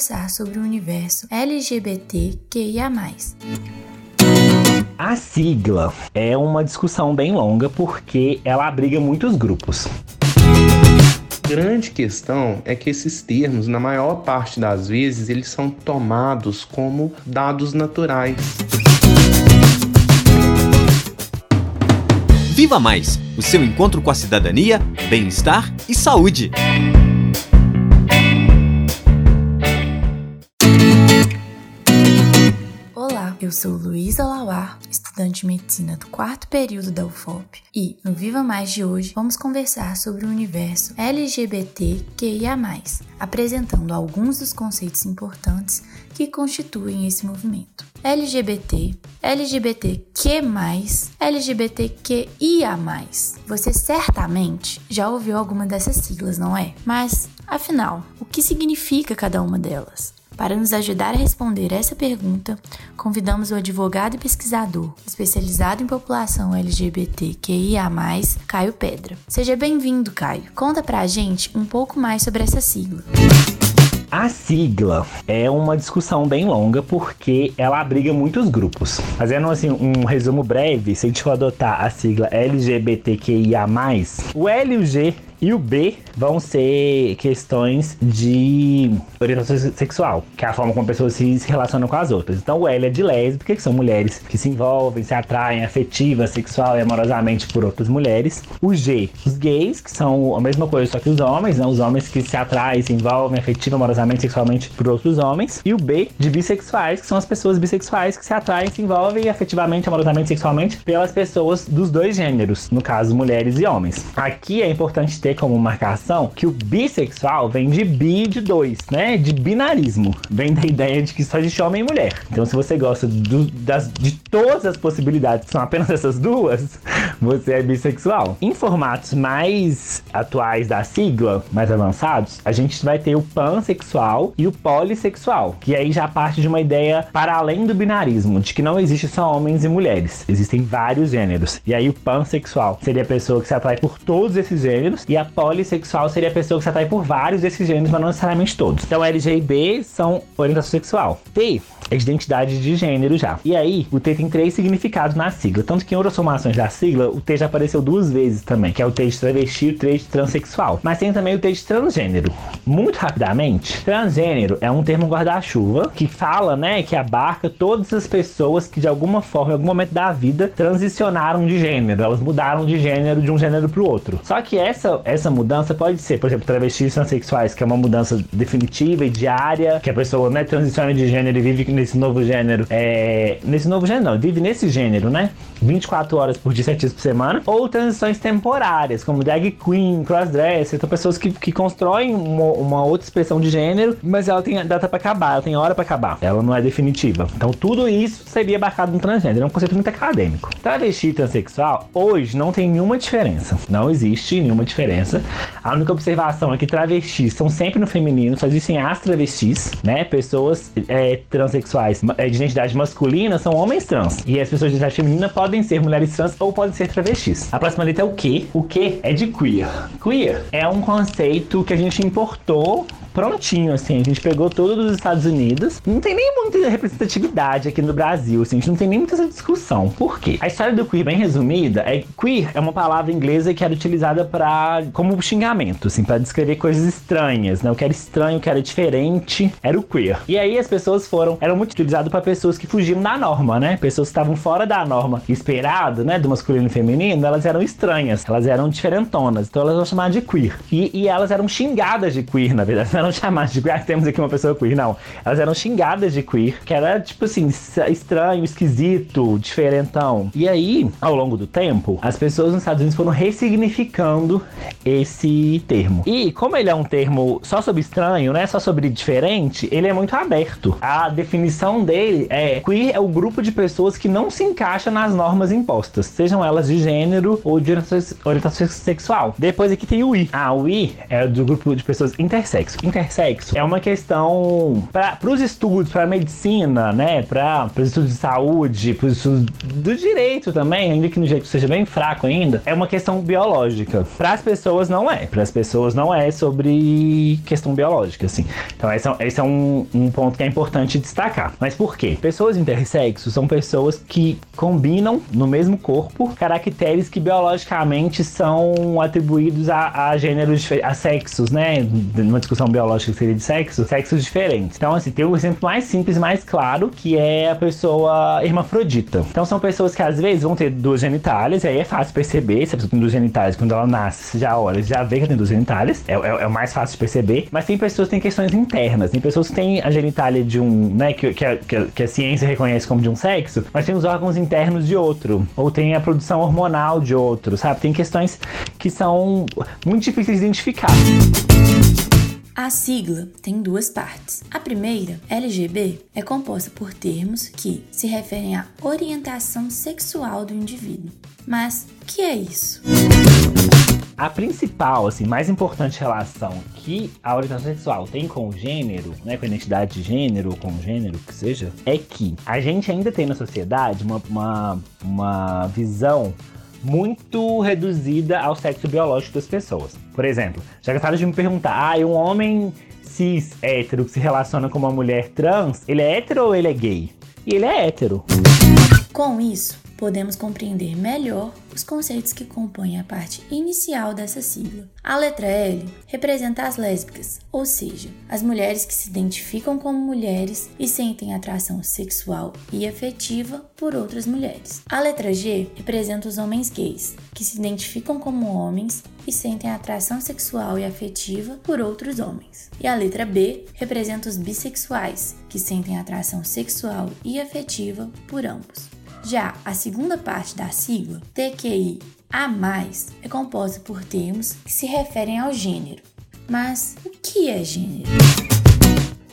conversar sobre o universo LGBTQIA. A sigla é uma discussão bem longa porque ela abriga muitos grupos. Grande questão é que esses termos, na maior parte das vezes, eles são tomados como dados naturais. Viva Mais o seu encontro com a cidadania, bem-estar e saúde. Eu sou Luísa Lauar, estudante de medicina do quarto período da UFOP, e no Viva Mais de hoje vamos conversar sobre o universo LGBTQIA, apresentando alguns dos conceitos importantes que constituem esse movimento. LGBT, LGBTQ+, LGBTQIA+. Você certamente já ouviu alguma dessas siglas, não é? Mas, afinal, o que significa cada uma delas? Para nos ajudar a responder essa pergunta, convidamos o advogado e pesquisador especializado em população LGBTQIA, Caio Pedra. Seja bem-vindo, Caio. Conta pra gente um pouco mais sobre essa sigla. A sigla é uma discussão bem longa porque ela abriga muitos grupos. Fazendo assim um resumo breve, se a gente for adotar a sigla LGBTQIA+, o L e o G e o B vão ser questões de orientação sexual, que é a forma como pessoas se relacionam com as outras. Então o L é de lésbica, que são mulheres que se envolvem, se atraem afetiva, sexual e amorosamente por outras mulheres. O G, os gays, que são a mesma coisa, só que os homens, né? Os homens que se atraem, se envolvem afetiva, amorosamente, sexualmente por outros homens. E o B, de bissexuais, que são as pessoas bissexuais que se atraem, se envolvem afetivamente, amorosamente, sexualmente pelas pessoas dos dois gêneros, no caso, mulheres e homens. Aqui é importante ter como marcação que o bissexual vem de bi de dois, né? De binarismo. Vem da ideia de que só existe homem e mulher. Então, se você gosta do, das, de todas as possibilidades que são apenas essas duas, você é bissexual. Em formatos mais atuais da sigla, mais avançados, a gente vai ter o pansexual e o polissexual, que aí já parte de uma ideia para além do binarismo, de que não existe só homens e mulheres, existem vários gêneros. E aí o pansexual seria a pessoa que se atrai por todos esses gêneros e a polissexual seria a pessoa que se atrai por vários desses gêneros, mas não necessariamente todos. Então L, e B são orientação sexual. T é de identidade de gênero já. E aí, o T tem três significados na sigla. Tanto que em outras formações da sigla, o T já apareceu duas vezes também, que é o T de travesti e o T de transexual. Mas tem também o T de transgênero. Muito rapidamente, transgênero é um termo guarda-chuva que fala, né, que abarca todas as pessoas que de alguma forma, em algum momento da vida, transicionaram de gênero. Elas mudaram de gênero de um gênero para o outro. Só que essa, essa mudança pode ser, por exemplo, travestis transexuais, que é uma mudança definitiva e diária, que a pessoa, né, transiciona de gênero e vive nesse novo gênero, é, nesse novo gênero não, vive nesse gênero, né? 24 horas por dia, 7 dias por semana, ou transições temporárias, como drag queen, crossdresser, então pessoas que, que constroem uma, uma, outra expressão de gênero, mas ela tem data para acabar, ela tem hora para acabar, ela não é definitiva. Então tudo isso seria abarcado no transgênero, é um conceito muito acadêmico. Travesti transexual, hoje não tem nenhuma diferença, não existe nenhuma diferença. A única observação é que travestis são sempre no feminino, só existem as travestis, né? Pessoas é, transexuais sexuais é, de identidade masculina são homens trans. E as pessoas de identidade feminina podem ser mulheres trans ou podem ser travestis. A próxima letra é o que? O que é de queer. Queer é um conceito que a gente importou prontinho, assim. A gente pegou todo dos Estados Unidos. Não tem nem muita representatividade aqui no Brasil, assim. A gente não tem nem muita discussão. Por quê? A história do queer, bem resumida, é queer é uma palavra inglesa que era utilizada para como xingamento, assim, para descrever coisas estranhas, né? O que era estranho, o que era diferente, era o queer. E aí as pessoas foram, eram muito utilizado para pessoas que fugiam da norma, né? Pessoas que estavam fora da norma esperado, né? Do masculino e feminino, elas eram estranhas, elas eram diferentonas. Então elas eram chamadas de queer. E, e elas eram xingadas de queer, na verdade eram chamadas de queer, ah, temos aqui uma pessoa queer, não. Elas eram xingadas de queer, que era tipo assim, estranho, esquisito, diferentão. E aí, ao longo do tempo, as pessoas nos Estados Unidos foram ressignificando esse termo. E como ele é um termo só sobre estranho, né, só sobre diferente, ele é muito aberto. A definição dele é queer é o grupo de pessoas que não se encaixa nas normas impostas, sejam elas de gênero ou de orientação sexual. Depois aqui tem o I. Ah, o I é do grupo de pessoas intersexo intersexo é uma questão para os estudos, para medicina, né? Para os estudos de saúde, para os estudos do direito também, ainda que no direito seja bem fraco ainda, é uma questão biológica. Para as pessoas não é. Para as pessoas não é sobre questão biológica, assim. Então esse é, esse é um, um, ponto que é importante destacar. Mas por quê? Pessoas intersexos são pessoas que combinam no mesmo corpo caracteres que biologicamente são atribuídos a, a gêneros, a sexos, né? Numa discussão biológica que seria de sexo, sexos diferentes. Então, assim, tem um exemplo mais simples, mais claro, que é a pessoa hermafrodita. Então, são pessoas que às vezes vão ter duas genitálias, e aí é fácil perceber se a pessoa tem duas genitálias quando ela nasce, já olha, já vê que tem duas genitálias, é, é, é, o mais fácil de perceber. Mas tem pessoas que têm questões internas, tem pessoas que têm a genitália de um, né, que, que, a, que a ciência reconhece como de um sexo, mas tem os órgãos internos de outro, ou tem a produção hormonal de outro, sabe? Tem questões que são muito difíceis de identificar. A sigla tem duas partes. A primeira, LGB, é composta por termos que se referem à orientação sexual do indivíduo. Mas o que é isso? A principal, assim, mais importante relação que a orientação sexual tem com o gênero, né, com a identidade de gênero ou com o gênero que seja, é que a gente ainda tem na sociedade uma, uma, uma visão muito reduzida ao sexo biológico das pessoas. Por exemplo, já gostaram de me perguntar, ah, um homem cis hétero que se relaciona com uma mulher trans, ele é hétero ou ele é gay? E ele é hétero. Com isso, podemos compreender melhor os conceitos que compõem a parte inicial dessa sigla. A letra L representa as lésbicas, ou seja, as mulheres que se identificam como mulheres e sentem atração sexual e afetiva por outras mulheres. A letra G representa os homens gays, que se identificam como homens e sentem atração sexual e afetiva por outros homens. E a letra B representa os bissexuais, que sentem atração sexual e afetiva por ambos. Já a segunda parte da sigla, TQI a mais, é composta por termos que se referem ao gênero. Mas o que é gênero?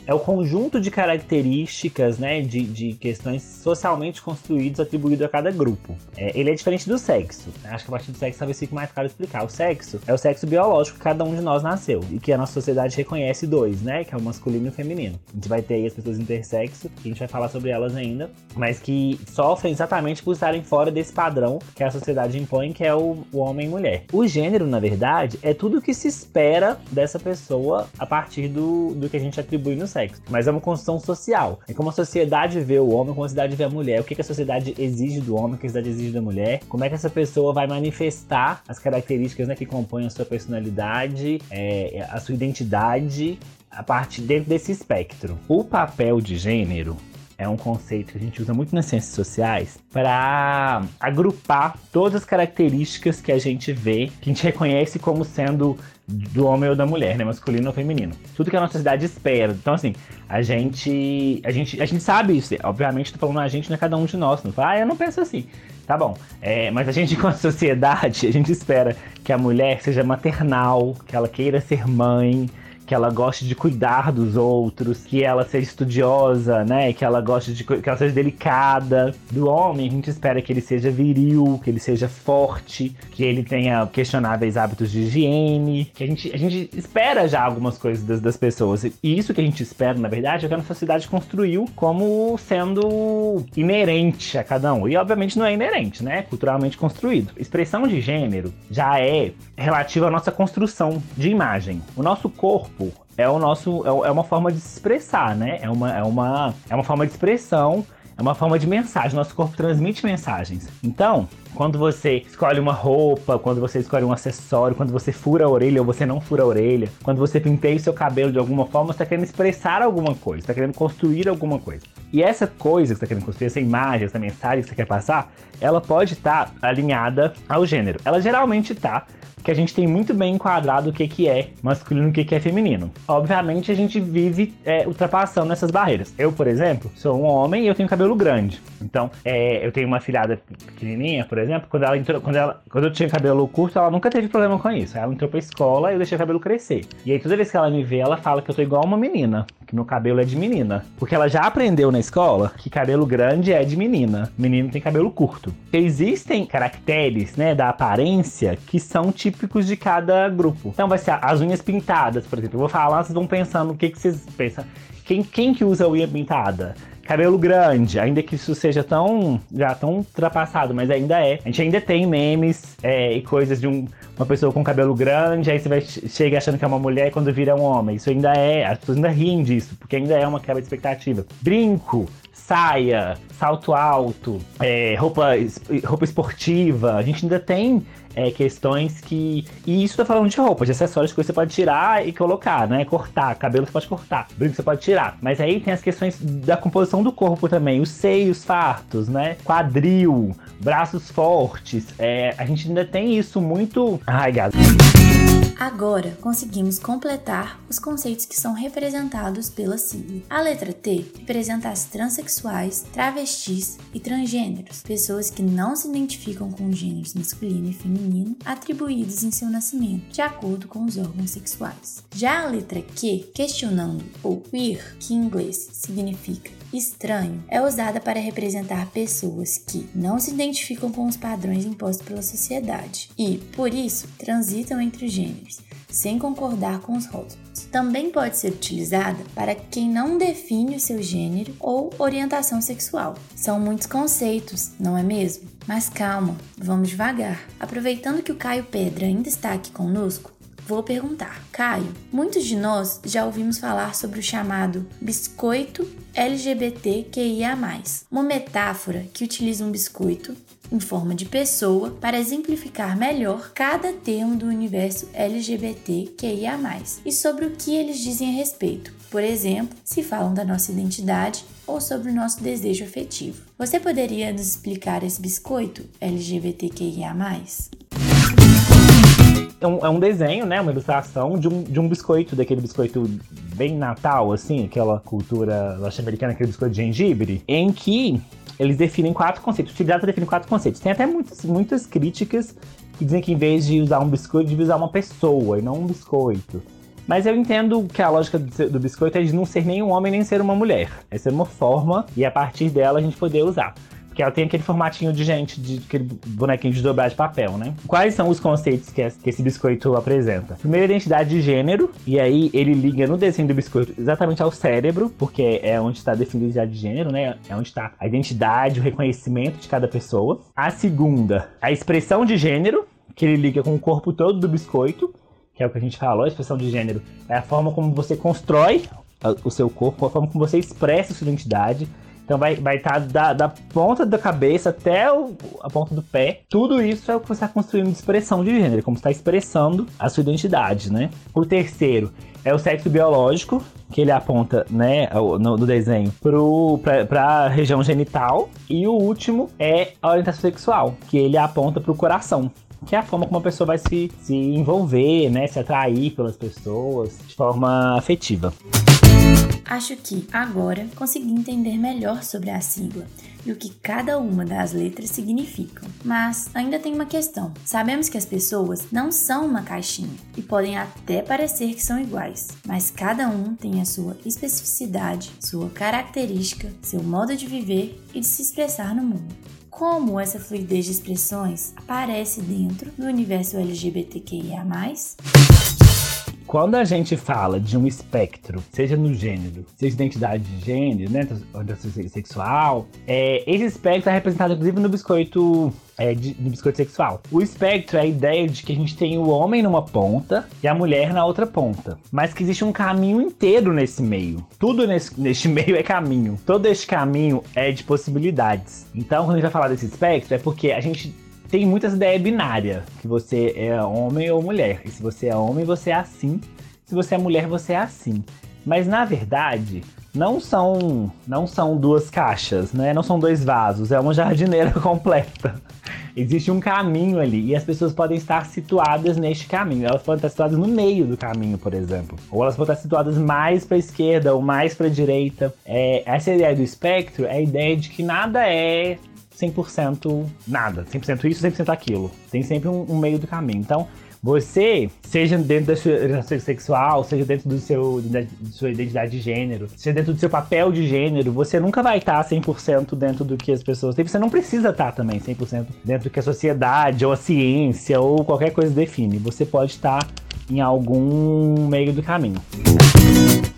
É o conjunto de características, né, de, de questões socialmente construídas atribuído a cada grupo. É, ele é diferente do sexo. Acho que a partir do sexo talvez fique mais claro explicar. O sexo é o sexo biológico que cada um de nós nasceu e que a nossa sociedade reconhece dois, né, que é o masculino e o feminino. A gente vai ter aí as pessoas intersexo, que a gente vai falar sobre elas ainda, mas que sofrem exatamente por estarem fora desse padrão que a sociedade impõe, que é o, o homem e mulher. O gênero, na verdade, é tudo o que se espera dessa pessoa a partir do, do que a gente atribui no sexo sexo, mas é uma construção social. É como a sociedade vê o homem, como a sociedade vê a mulher, o que, que a sociedade exige do homem, o que a sociedade exige da mulher, como é que essa pessoa vai manifestar as características né, que compõem a sua personalidade, é, a sua identidade a partir dentro desse espectro. O papel de gênero é um conceito que a gente usa muito nas ciências sociais para agrupar todas as características que a gente vê, que a gente reconhece como sendo do homem ou da mulher, né? Masculino ou feminino. Tudo que a nossa sociedade espera. Então, assim, a gente. A gente, a gente sabe isso. Obviamente, tô falando a gente, não é cada um de nós. Não fala, ah, eu não penso assim. Tá bom. É, mas a gente, enquanto sociedade, a gente espera que a mulher seja maternal, que ela queira ser mãe, que ela goste de cuidar dos outros, que ela seja estudiosa, né? Que ela goste de que ela seja delicada. Do homem, a gente espera que ele seja viril, que ele seja forte, que ele tenha questionáveis hábitos de higiene, que a gente, a gente espera já algumas coisas das, das pessoas. E isso que a gente espera, na verdade, é que a nossa sociedade construiu como sendo inerente a cada um. E obviamente não é inerente, né? Culturalmente construído. Expressão de gênero já é relativa à nossa construção de imagem. O nosso corpo corpo é o nosso é, é uma forma de se expressar, né? É uma, é uma, é uma forma de expressão, é uma forma de mensagem. Nosso corpo transmite mensagens. Então, quando você escolhe uma roupa, quando você escolhe um acessório, quando você fura a orelha ou você não fura a orelha, quando você penteia o seu cabelo de alguma forma, você está querendo expressar alguma coisa, está querendo construir alguma coisa. E essa coisa que você está querendo construir, essa imagem, essa mensagem que você quer passar, ela pode estar tá alinhada ao gênero. Ela geralmente está que a gente tem muito bem enquadrado o que, que é masculino e o que, que é feminino. Obviamente, a gente vive é, ultrapassando essas barreiras. Eu, por exemplo, sou um homem e eu tenho cabelo grande. Então, é, eu tenho uma filhada pequenininha, por exemplo, quando ela entrou, quando, ela, quando eu tinha cabelo curto, ela nunca teve problema com isso. Ela entrou pra escola e eu deixei o cabelo crescer. E aí, toda vez que ela me vê, ela fala que eu tô igual uma menina, que meu cabelo é de menina. Porque ela já aprendeu na escola que cabelo grande é de menina. Menino tem cabelo curto. Existem caracteres, né, da aparência que são típicos de cada grupo. Então, vai ser as unhas pintadas, por exemplo. Eu vou falar, vocês vão pensando o que, que vocês pensam. Quem, quem que usa unha pintada? Cabelo grande, ainda que isso seja tão já tão ultrapassado, mas ainda é. A gente ainda tem memes é, e coisas de um, uma pessoa com cabelo grande, aí você vai chega achando que é uma mulher e quando vira um homem. Isso ainda é, as pessoas ainda riem disso, porque ainda é uma quebra de expectativa. Brinco, saia, salto alto, é, roupa, roupa esportiva. A gente ainda tem é, questões que. E isso tá falando de roupa, de acessórios que você pode tirar e colocar, né? Cortar, cabelo você pode cortar, brinco você pode tirar. Mas aí tem as questões da composição do corpo também, os seios fartos, né? Quadril, braços fortes. É, a gente ainda tem isso muito arraigado. Agora conseguimos completar os conceitos que são representados pela sigla. A letra T representa as transexuais, travestis e transgêneros, pessoas que não se identificam com gêneros masculino e feminino atribuídos em seu nascimento, de acordo com os órgãos sexuais. Já a letra Q, questionando o queer, que em inglês significa estranho, é usada para representar pessoas que não se identificam com os padrões impostos pela sociedade e, por isso, transitam entre gêneros, sem concordar com os rótulos. Também pode ser utilizada para quem não define o seu gênero ou orientação sexual. São muitos conceitos, não é mesmo? Mas calma, vamos devagar. Aproveitando que o Caio Pedra ainda está aqui conosco, Vou perguntar, Caio, muitos de nós já ouvimos falar sobre o chamado biscoito LGBTQIA, uma metáfora que utiliza um biscoito em forma de pessoa para exemplificar melhor cada termo do universo LGBTQIA, e sobre o que eles dizem a respeito. Por exemplo, se falam da nossa identidade ou sobre o nosso desejo afetivo. Você poderia nos explicar esse biscoito LGBTQIA? É um, é um desenho, né? Uma ilustração de um, de um biscoito, daquele biscoito bem natal, assim, aquela cultura norte-americana, aquele biscoito de gengibre, em que eles definem quatro conceitos. O Tigrata define quatro conceitos. Tem até muitas, muitas críticas que dizem que em vez de usar um biscoito, devia usar uma pessoa e não um biscoito. Mas eu entendo que a lógica do biscoito é de não ser nem um homem nem ser uma mulher. É uma forma e a partir dela a gente poder usar. Porque ela tem aquele formatinho de gente, de aquele bonequinho de dobrar de papel, né? Quais são os conceitos que, esse biscoito apresenta? Primeiro, identidade de gênero, e aí ele liga no desenho do biscoito exatamente ao cérebro, porque é onde está definida a identidade de gênero, né? É onde está a identidade, o reconhecimento de cada pessoa. A segunda, a expressão de gênero, que ele liga com o corpo todo do biscoito, que é o que a gente falou, a expressão de gênero é a forma como você constrói o seu corpo, a forma como você expressa a sua identidade, então vai estar tá da, da, ponta da cabeça até o, a ponta do pé. Tudo isso é o que você está construindo de expressão de gênero, como está expressando a sua identidade, né? O terceiro é o sexo biológico, que ele aponta, né, no, no desenho, para a região genital. E o último é a orientação sexual, que ele aponta para o coração que é a forma como a pessoa vai se, se envolver, né, se atrair pelas pessoas de forma afetiva. Acho que agora consegui entender melhor sobre a sigla e o que cada uma das letras significam. Mas ainda tem uma questão. Sabemos que as pessoas não são uma caixinha e podem até parecer que são iguais, mas cada um tem a sua especificidade, sua característica, seu modo de viver e de se expressar no mundo como essa fluidez de expressões aparece dentro do universo LGBTQIA. Quando a gente fala de um espectro, seja no gênero, seja identidade de gênero, né, sexual, é, esse espectro é representado inclusive no biscoito é, de, biscoito sexual. O espectro é a ideia de que a gente tem o homem numa ponta e a mulher na outra ponta. Mas que existe um caminho inteiro nesse meio. Tudo nesse, neste meio é caminho. Todo este caminho é de possibilidades. Então, quando a gente vai falar desse espectro, é porque a gente tem muitas ideias binárias, que você é homem ou mulher. E se você é homem, você é assim. Se você é mulher, você é assim. Mas na verdade, não são não são duas caixas, né? Não são dois vasos, é uma jardineira completa. Existe um caminho ali e as pessoas podem estar situadas neste caminho. Elas podem estar situadas no meio do caminho, por exemplo, ou elas podem estar situadas mais para a esquerda ou mais para a direita. É, essa ideia do espectro é a ideia de que nada é 100% nada, 100% isso, 100% aquilo. Tem sempre um, um, meio do caminho. Então, você, seja dentro da sua orientação sexual, seja dentro do seu, da, sua identidade de gênero, seja dentro do seu papel de gênero, você nunca vai estar 100% dentro do que as pessoas têm. Você não precisa estar também 100% dentro do que a sociedade, ou a ciência, ou qualquer coisa define. Você pode estar em algum meio do caminho.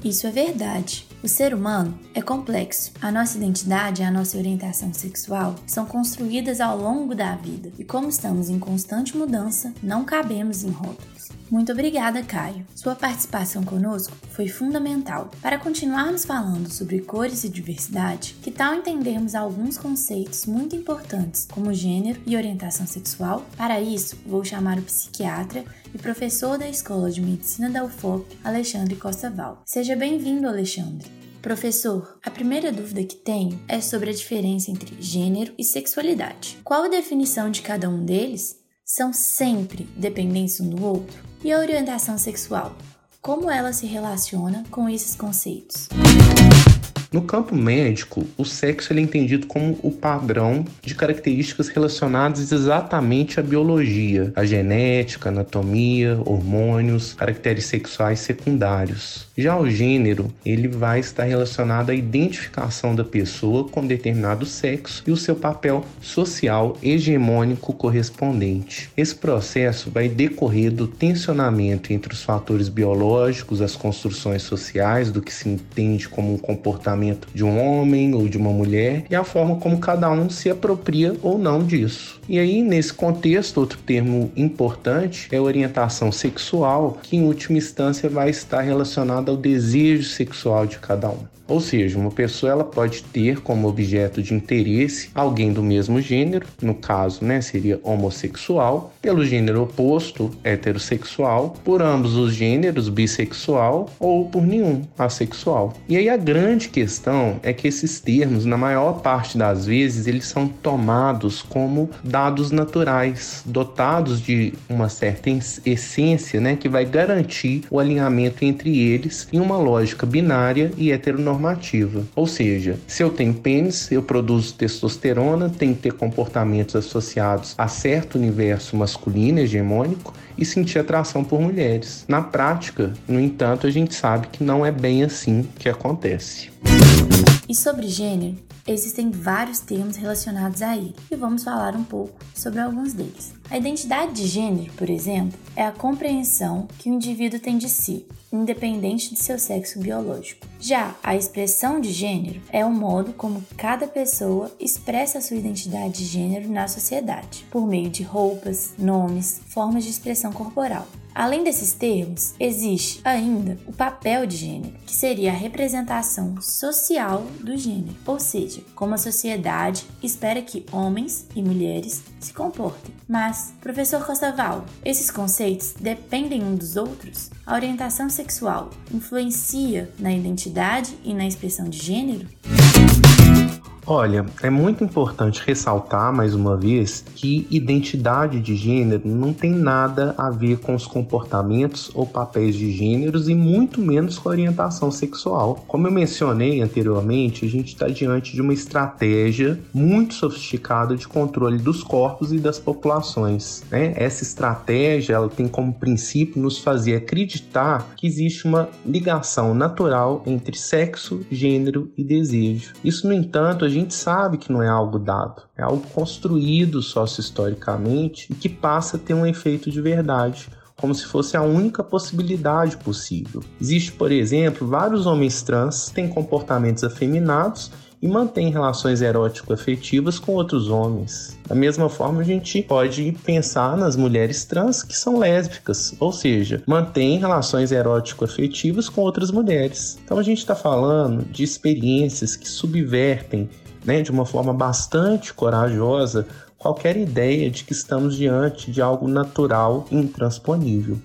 Isso é verdade. O ser humano é complexo. A nossa identidade e a nossa orientação sexual são construídas ao longo da vida e, como estamos em constante mudança, não cabemos em rótulos. Muito obrigada, Caio. Sua participação conosco foi fundamental. Para continuarmos falando sobre cores e diversidade, que tal entendermos alguns conceitos muito importantes, como gênero e orientação sexual? Para isso, vou chamar o psiquiatra e professor da Escola de Medicina da UFOP, Alexandre Costa Val. Seja bem-vindo, Alexandre. Professor, a primeira dúvida que tenho é sobre a diferença entre gênero e sexualidade. Qual a definição de cada um deles? São sempre dependentes um do outro? E a orientação sexual? Como ela se relaciona com esses conceitos? No campo médico, o sexo é entendido como o padrão de características relacionadas exatamente à biologia, à genética, anatomia, hormônios, caracteres sexuais secundários. Já o gênero, ele vai estar relacionado à identificação da pessoa com determinado sexo e o seu papel social hegemônico correspondente. Esse processo vai decorrer do tensionamento entre os fatores biológicos, as construções sociais, do que se entende como um comportamento de um homem ou de uma mulher e a forma como cada um se apropria ou não disso. E aí, nesse contexto, outro termo importante é orientação sexual, que em última instância vai estar relacionada ao desejo sexual de cada um. Ou seja, uma pessoa ela pode ter como objeto de interesse alguém do mesmo gênero, no caso, né, seria homossexual, pelo gênero oposto, heterossexual, por ambos os gêneros, bissexual ou por nenhum, assexual. E aí a grande questão é que esses termos, na maior parte das vezes, eles são tomados como dados naturais, dotados de uma certa essência, né, que vai garantir o alinhamento entre eles em uma lógica binária e heteronormativa normativa. Ou seja, se eu tenho pênis, eu produzo testosterona, tenho que ter comportamentos associados a certo universo masculino hegemônico e sentir atração por mulheres. Na prática, no entanto, a gente sabe que não é bem assim que acontece. E sobre gênero, existem vários termos relacionados a ele, e vamos falar um pouco sobre alguns deles. A identidade de gênero, por exemplo, é a compreensão que o indivíduo tem de si, independente de seu sexo biológico. Já a expressão de gênero é o modo como cada pessoa expressa sua identidade de gênero na sociedade, por meio de roupas, nomes, formas de expressão corporal. Além desses termos, existe ainda o papel de gênero, que seria a representação social do gênero, ou seja, como a sociedade espera que homens e mulheres se comportem. Mas, professor Costaval, esses conceitos dependem um dos outros? A orientação sexual influencia na identidade e na expressão de gênero? Olha, é muito importante ressaltar mais uma vez que identidade de gênero não tem nada a ver com os comportamentos ou papéis de gêneros e muito menos com a orientação sexual. Como eu mencionei anteriormente, a gente está diante de uma estratégia muito sofisticada de controle dos corpos e das populações. Né? Essa estratégia ela tem como princípio nos fazer acreditar que existe uma ligação natural entre sexo, gênero e desejo. Isso, no entanto, a gente gente sabe que não é algo dado, é algo construído sócio-historicamente e que passa a ter um efeito de verdade como se fosse a única possibilidade possível. Existe, por exemplo, vários homens trans que têm comportamentos afeminados e mantêm relações erótico-afetivas com outros homens. Da mesma forma, a gente pode pensar nas mulheres trans que são lésbicas, ou seja, mantêm relações erótico-afetivas com outras mulheres. Então, a gente está falando de experiências que subvertem né, de uma forma bastante corajosa qualquer ideia de que estamos diante de algo natural e intransponível.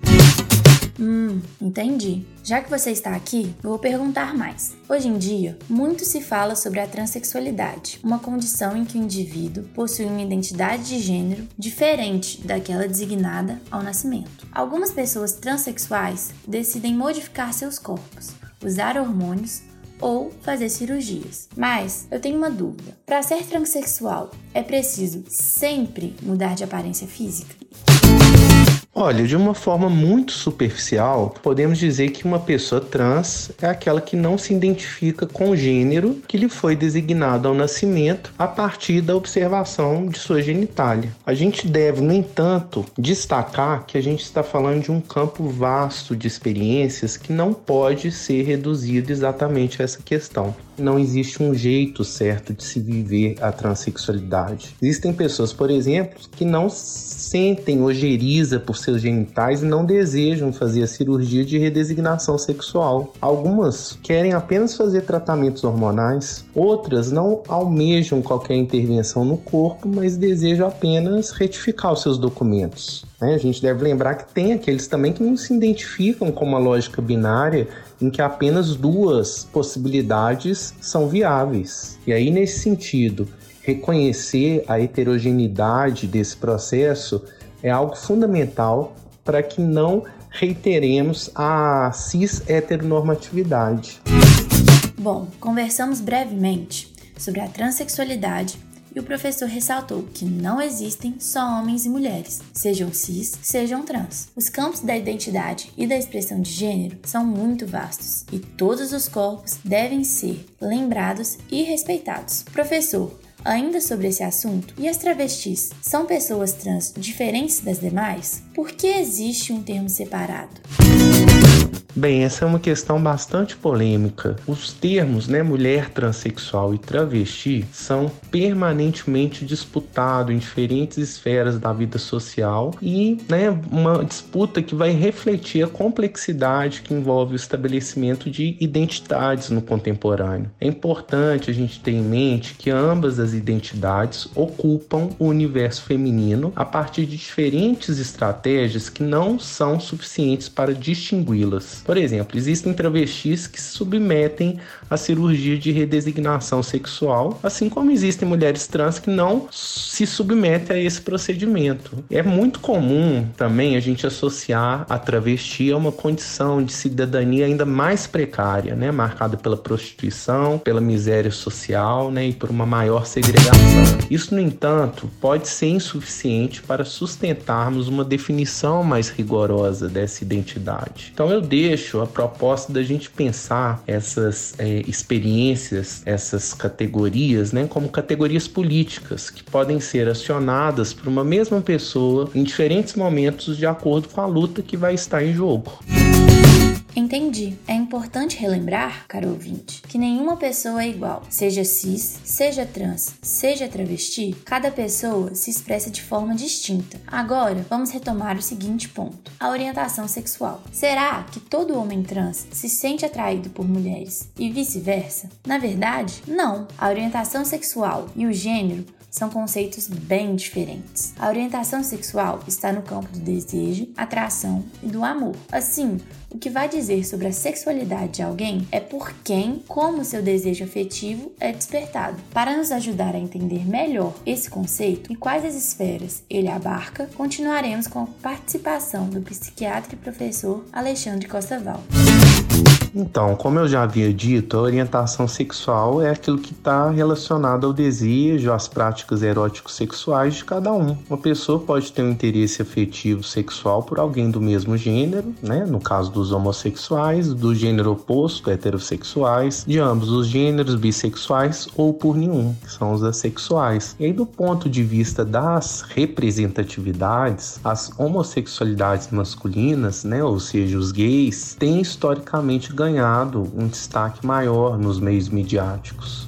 Hum, entendi. Já que você está aqui, vou perguntar mais. Hoje em dia, muito se fala sobre a transexualidade, uma condição em que o indivíduo possui uma identidade de gênero diferente daquela designada ao nascimento. Algumas pessoas transexuais decidem modificar seus corpos, usar hormônios ou fazer cirurgias. Mas eu tenho uma dúvida: para ser transexual, é preciso sempre mudar de aparência física? Olha, de uma forma muito superficial, podemos dizer que uma pessoa trans é aquela que não se identifica com o gênero que lhe foi designado ao nascimento a partir da observação de sua genitália. A gente deve, no entanto, destacar que a gente está falando de um campo vasto de experiências que não pode ser reduzido exatamente a essa questão. Não existe um jeito certo de se viver a transexualidade. Existem pessoas, por exemplo, que não sentem ojeriza por seus genitais e não desejam fazer a cirurgia de redesignação sexual. Algumas querem apenas fazer tratamentos hormonais, outras não almejam qualquer intervenção no corpo, mas desejam apenas retificar os seus documentos. Né? A gente deve lembrar que tem aqueles também que não se identificam com uma lógica binária em que apenas duas possibilidades são viáveis. E aí, nesse sentido, reconhecer a heterogeneidade desse processo é algo fundamental para que não reiteremos a cis heteronormatividade. Bom, conversamos brevemente sobre a transexualidade e o professor ressaltou que não existem só homens e mulheres, sejam cis, sejam trans. Os campos da identidade e da expressão de gênero são muito vastos e todos os corpos devem ser lembrados e respeitados. Professor, Ainda sobre esse assunto, e as travestis são pessoas trans diferentes das demais? Por que existe um termo separado? Bem, essa é uma questão bastante polêmica. Os termos, né, mulher transexual e travesti, são permanentemente disputados em diferentes esferas da vida social e, né, uma disputa que vai refletir a complexidade que envolve o estabelecimento de identidades no contemporâneo. É importante a gente ter em mente que ambas as identidades ocupam o universo feminino a partir de diferentes estratégias que não são suficientes para distingui-las. Por exemplo, existem travestis que se submetem à cirurgia de redesignação sexual, assim como existem mulheres trans que não se submetem a esse procedimento. É muito comum também a gente associar a travesti a uma condição de cidadania ainda mais precária, né, marcada pela prostituição, pela miséria social, né, e por uma maior segregação. Isso, no entanto, pode ser insuficiente para sustentarmos uma definição mais rigorosa dessa identidade. Então eu deixo a proposta da gente pensar essas é, experiências, essas categorias, né, como categorias políticas que podem ser acionadas por uma mesma pessoa em diferentes momentos de acordo com a luta que vai estar em jogo. Entendi. É importante relembrar, caro ouvinte, que nenhuma pessoa é igual. Seja cis, seja trans, seja travesti, cada pessoa se expressa de forma distinta. Agora, vamos retomar o seguinte ponto: a orientação sexual. Será que todo homem trans se sente atraído por mulheres e vice-versa? Na verdade, não. A orientação sexual e o gênero são conceitos bem diferentes. A orientação sexual está no campo do desejo, atração e do amor. Assim, o que vai dizer sobre a sexualidade de alguém é por quem, como seu desejo afetivo é despertado. Para nos ajudar a entender melhor esse conceito e quais as esferas ele abarca, continuaremos com a participação do psiquiatra e professor Alexandre Costa Val. Então, como eu já havia dito, a orientação sexual é aquilo que está relacionado ao desejo, às práticas eróticos sexuais de cada um. Uma pessoa pode ter um interesse afetivo sexual por alguém do mesmo gênero, né? No caso dos homossexuais, do gênero oposto, heterossexuais, de ambos os gêneros, bissexuais ou por nenhum, que são os assexuais. E aí, do ponto de vista das representatividades, as homossexualidades masculinas, né? Ou seja, os gays, têm historicamente ganhado ganhado um destaque maior nos meios midiáticos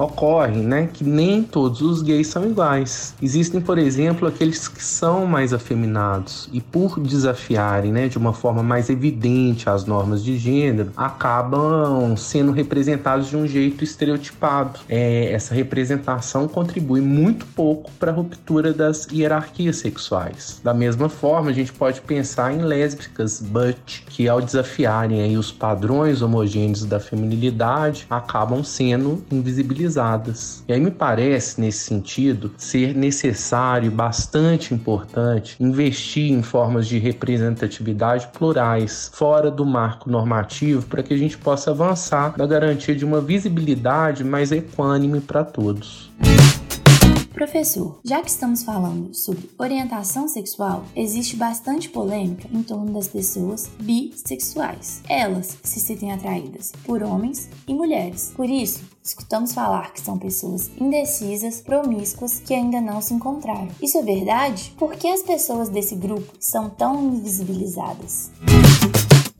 ocorre, né, que nem todos os gays são iguais. Existem, por exemplo, aqueles que são mais afeminados e por desafiarem, né, de uma forma mais evidente as normas de gênero, acabam sendo representados de um jeito estereotipado. É, essa representação contribui muito pouco para a ruptura das hierarquias sexuais. Da mesma forma, a gente pode pensar em lésbicas, but que ao desafiarem aí os padrões homogêneos da feminilidade, acabam sendo invisibilizadas e aí me parece, nesse sentido, ser necessário bastante importante investir em formas de representatividade plurais, fora do marco normativo, para que a gente possa avançar na garantia de uma visibilidade mais equânime para todos. Professor, já que estamos falando sobre orientação sexual, existe bastante polêmica em torno das pessoas bissexuais. Elas se sentem atraídas por homens e mulheres. Por isso, escutamos falar que são pessoas indecisas, promíscuas que ainda não se encontraram. Isso é verdade? Por que as pessoas desse grupo são tão invisibilizadas?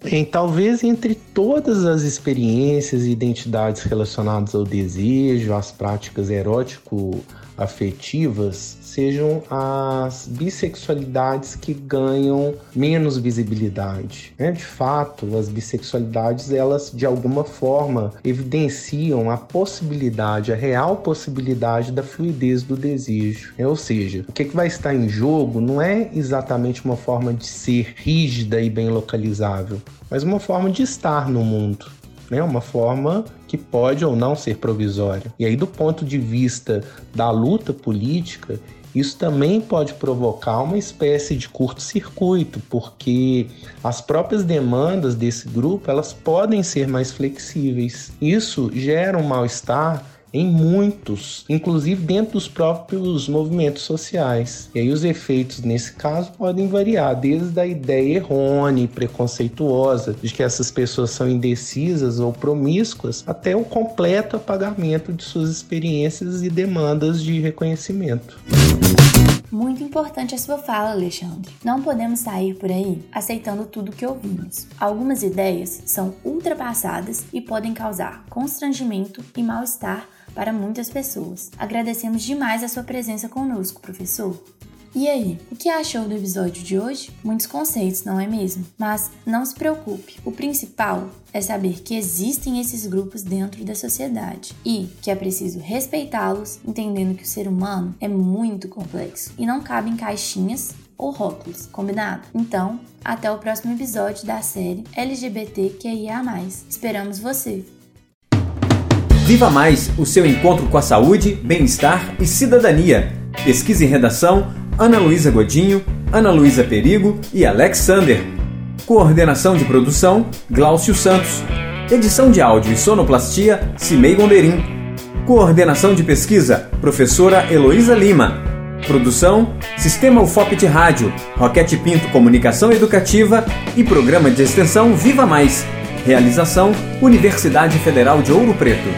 Bem, talvez entre todas as experiências e identidades relacionadas ao desejo, às práticas erótico afetivas sejam as bissexualidades que ganham menos visibilidade. Né? De fato, as bissexualidades elas de alguma forma evidenciam a possibilidade, a real possibilidade da fluidez do desejo. Né? Ou seja, o que, que vai estar em jogo não é exatamente uma forma de ser rígida e bem localizável, mas uma forma de estar no mundo né? Uma forma que pode ou não ser provisória. E aí, do ponto de vista da luta política, isso também pode provocar uma espécie de curto-circuito, porque as próprias demandas desse grupo elas podem ser mais flexíveis. Isso gera um mal-estar em muitos, inclusive dentro dos próprios movimentos sociais. E aí os efeitos nesse caso podem variar, desde a ideia errônea e preconceituosa de que essas pessoas são indecisas ou promíscuas, até o completo apagamento de suas experiências e demandas de reconhecimento. Muito importante a sua fala, Alexandre. Não podemos sair por aí aceitando tudo que ouvimos. Algumas ideias são ultrapassadas e podem causar constrangimento e mal-estar para muitas pessoas. Agradecemos demais a sua presença conosco, professor. E aí, o que achou do episódio de hoje? Muitos conceitos, não é mesmo? Mas não se preocupe, o principal é saber que existem esses grupos dentro da sociedade e que é preciso respeitá-los, entendendo que o ser humano é muito complexo e não cabe em caixinhas ou rótulos, combinado? Então, até o próximo episódio da série LGBTQIA. Esperamos você! Viva Mais, o seu encontro com a saúde, bem-estar e cidadania. Pesquisa e redação: Ana Luísa Godinho, Ana Luísa Perigo e Alexander. Coordenação de produção: Glaucio Santos. Edição de áudio e sonoplastia: Cimei Gonderim. Coordenação de pesquisa: Professora Heloísa Lima. Produção: Sistema UFOP de Rádio, Roquete Pinto Comunicação Educativa e Programa de Extensão Viva Mais. Realização: Universidade Federal de Ouro Preto.